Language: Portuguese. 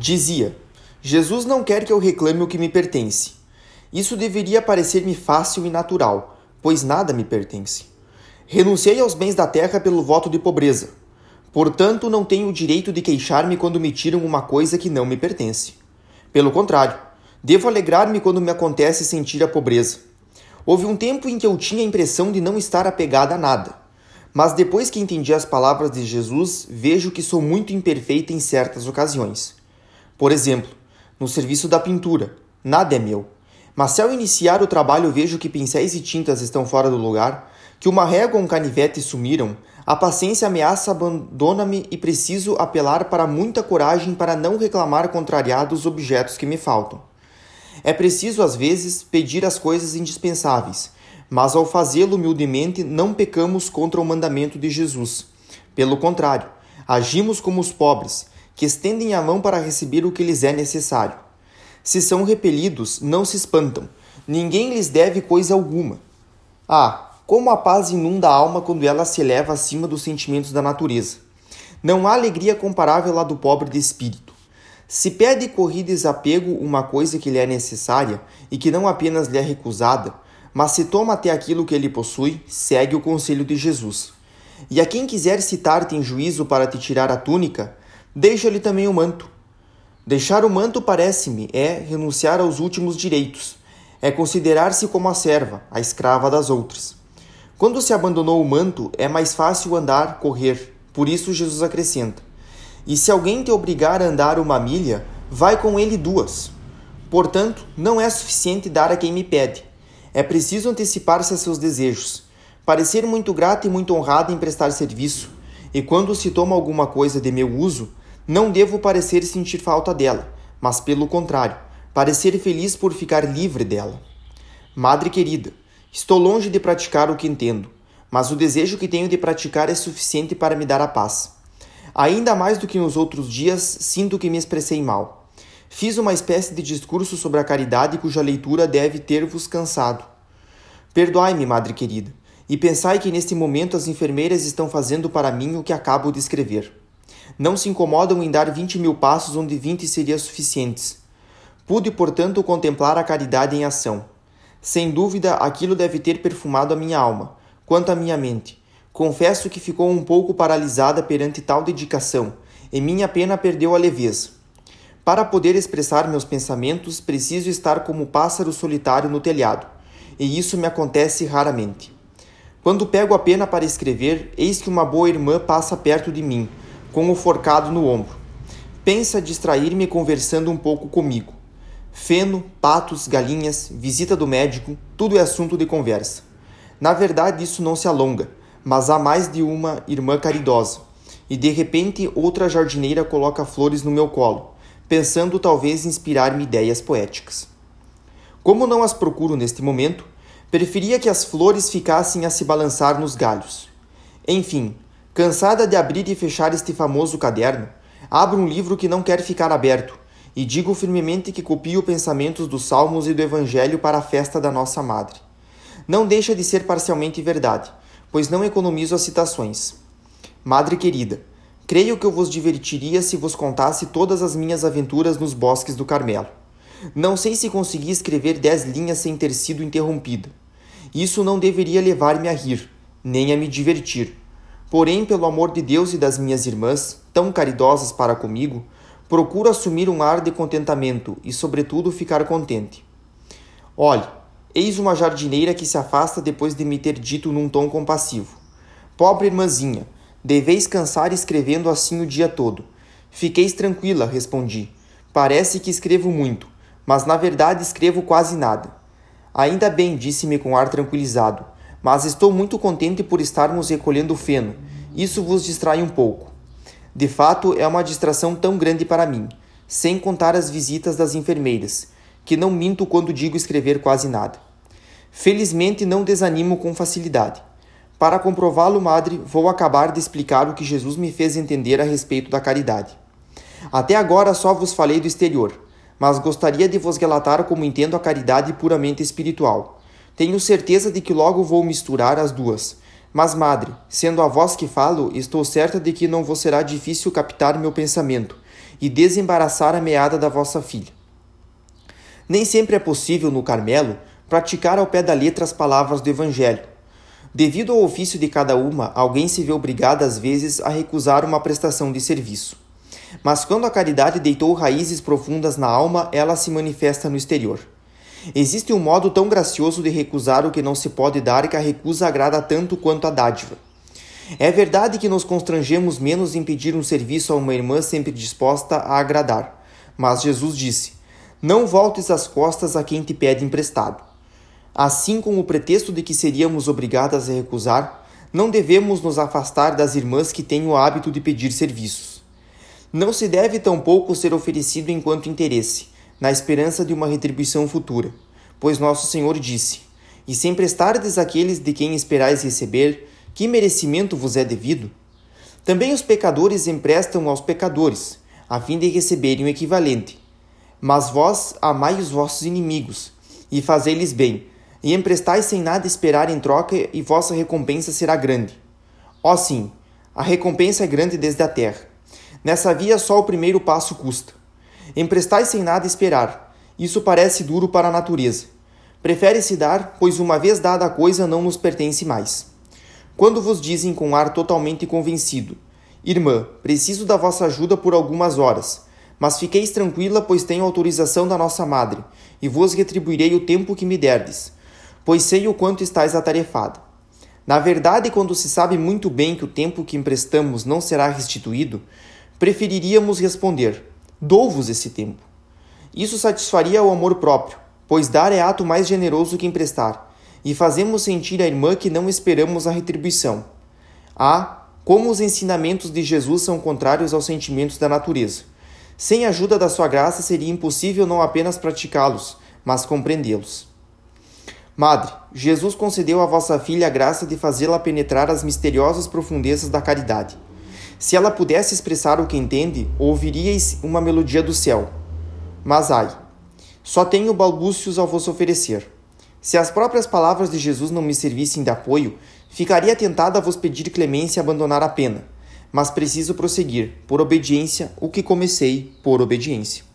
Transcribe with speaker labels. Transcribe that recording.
Speaker 1: Dizia: Jesus não quer que eu reclame o que me pertence. Isso deveria parecer-me fácil e natural, pois nada me pertence. Renunciei aos bens da terra pelo voto de pobreza. Portanto, não tenho o direito de queixar-me quando me tiram uma coisa que não me pertence. Pelo contrário, devo alegrar-me quando me acontece sentir a pobreza. Houve um tempo em que eu tinha a impressão de não estar apegada a nada. Mas depois que entendi as palavras de Jesus, vejo que sou muito imperfeita em certas ocasiões. Por exemplo, no serviço da pintura, nada é meu. Mas se ao iniciar o trabalho vejo que pincéis e tintas estão fora do lugar, que uma régua ou um canivete sumiram, a paciência ameaça abandona-me e preciso apelar para muita coragem para não reclamar contrariado os objetos que me faltam. É preciso, às vezes, pedir as coisas indispensáveis, mas ao fazê-lo humildemente não pecamos contra o mandamento de Jesus. Pelo contrário, agimos como os pobres, que estendem a mão para receber o que lhes é necessário. Se são repelidos, não se espantam. Ninguém lhes deve coisa alguma. Ah, como a paz inunda a alma quando ela se eleva acima dos sentimentos da natureza. Não há alegria comparável à do pobre de espírito. Se pede corrida e desapego uma coisa que lhe é necessária e que não apenas lhe é recusada, mas se toma até aquilo que ele possui, segue o conselho de Jesus. E a quem quiser citar-te em juízo para te tirar a túnica, Deixa-lhe também o manto. Deixar o manto, parece-me, é renunciar aos últimos direitos, é considerar-se como a serva, a escrava das outras. Quando se abandonou o manto, é mais fácil andar, correr. Por isso Jesus acrescenta: E se alguém te obrigar a andar uma milha, vai com ele duas. Portanto, não é suficiente dar a quem me pede. É preciso antecipar-se a seus desejos, parecer muito grato e muito honrado em prestar serviço, e quando se toma alguma coisa de meu uso, não devo parecer sentir falta dela, mas pelo contrário, parecer feliz por ficar livre dela. Madre querida, estou longe de praticar o que entendo, mas o desejo que tenho de praticar é suficiente para me dar a paz. Ainda mais do que nos outros dias, sinto que me expressei mal. Fiz uma espécie de discurso sobre a caridade cuja leitura deve ter-vos cansado. Perdoai-me, madre querida, e pensai que neste momento as enfermeiras estão fazendo para mim o que acabo de escrever. Não se incomodam em dar vinte mil passos onde vinte seriam suficientes. Pude, portanto, contemplar a caridade em ação. Sem dúvida, aquilo deve ter perfumado a minha alma. Quanto à minha mente, confesso que ficou um pouco paralisada perante tal dedicação, e minha pena perdeu a leveza. Para poder expressar meus pensamentos, preciso estar como pássaro solitário no telhado, e isso me acontece raramente. Quando pego a pena para escrever, eis que uma boa irmã passa perto de mim, com o forcado no ombro. Pensa distrair-me conversando um pouco comigo. Feno, patos, galinhas, visita do médico, tudo é assunto de conversa. Na verdade, isso não se alonga, mas há mais de uma irmã caridosa. E de repente, outra jardineira coloca flores no meu colo, pensando talvez inspirar-me ideias poéticas. Como não as procuro neste momento, Preferia que as flores ficassem a se balançar nos galhos. Enfim, cansada de abrir e fechar este famoso caderno, abro um livro que não quer ficar aberto e digo firmemente que copio pensamentos dos Salmos e do Evangelho para a festa da nossa Madre. Não deixa de ser parcialmente verdade, pois não economizo as citações. Madre querida, creio que eu vos divertiria se vos contasse todas as minhas aventuras nos bosques do Carmelo. Não sei se consegui escrever dez linhas sem ter sido interrompida. Isso não deveria levar-me a rir, nem a me divertir. Porém, pelo amor de Deus e das minhas irmãs, tão caridosas para comigo, procuro assumir um ar de contentamento e, sobretudo, ficar contente. Olhe, eis uma jardineira que se afasta depois de me ter dito num tom compassivo: Pobre irmãzinha, deveis cansar escrevendo assim o dia todo. Fiqueis tranquila, respondi. Parece que escrevo muito, mas na verdade escrevo quase nada. Ainda bem, disse-me com ar tranquilizado, mas estou muito contente por estarmos recolhendo feno. Isso vos distrai um pouco. De fato, é uma distração tão grande para mim, sem contar as visitas das enfermeiras, que não minto quando digo escrever quase nada. Felizmente não desanimo com facilidade. Para comprová-lo, madre, vou acabar de explicar o que Jesus me fez entender a respeito da caridade. Até agora só vos falei do exterior, mas gostaria de vos relatar como entendo a caridade puramente espiritual. Tenho certeza de que logo vou misturar as duas. Mas, madre, sendo a vós que falo, estou certa de que não vos será difícil captar meu pensamento, e desembaraçar a meada da vossa filha. Nem sempre é possível, no Carmelo, praticar ao pé da letra as palavras do Evangelho. Devido ao ofício de cada uma, alguém se vê obrigado às vezes a recusar uma prestação de serviço. Mas quando a caridade deitou raízes profundas na alma, ela se manifesta no exterior. Existe um modo tão gracioso de recusar o que não se pode dar que a recusa agrada tanto quanto a dádiva. É verdade que nos constrangemos menos em pedir um serviço a uma irmã sempre disposta a agradar, mas Jesus disse: Não voltes as costas a quem te pede emprestado. Assim, com o pretexto de que seríamos obrigadas a recusar, não devemos nos afastar das irmãs que têm o hábito de pedir serviços. Não se deve tampouco ser oferecido enquanto interesse, na esperança de uma retribuição futura, pois nosso Senhor disse: E se emprestardes àqueles de quem esperais receber, que merecimento vos é devido? Também os pecadores emprestam aos pecadores, a fim de receberem o equivalente. Mas vós amai os vossos inimigos, e fazei-lhes bem, e emprestais sem nada esperar em troca, e vossa recompensa será grande. Ó sim, a recompensa é grande desde a terra. Nessa via só o primeiro passo custa. Emprestais sem nada esperar. Isso parece duro para a natureza. Prefere-se dar, pois uma vez dada a coisa não nos pertence mais. Quando vos dizem com ar totalmente convencido: Irmã, preciso da vossa ajuda por algumas horas, mas fiqueis tranquila, pois tenho autorização da nossa madre, e vos retribuirei o tempo que me derdes, pois sei o quanto estáis atarefada. Na verdade, quando se sabe muito bem que o tempo que emprestamos não será restituído, preferiríamos responder: Dou-vos esse tempo. Isso satisfaria o amor próprio, pois dar é ato mais generoso que emprestar e fazemos sentir à irmã que não esperamos a retribuição. Ah, como os ensinamentos de Jesus são contrários aos sentimentos da natureza. Sem a ajuda da sua graça seria impossível não apenas praticá-los, mas compreendê-los. Madre, Jesus concedeu à vossa filha a graça de fazê-la penetrar as misteriosas profundezas da caridade. Se ela pudesse expressar o que entende, ouviríeis uma melodia do céu. Mas ai, só tenho balbúcios ao vos oferecer. Se as próprias palavras de Jesus não me servissem de apoio, ficaria tentada a vos pedir clemência e abandonar a pena. Mas preciso prosseguir, por obediência, o que comecei por obediência.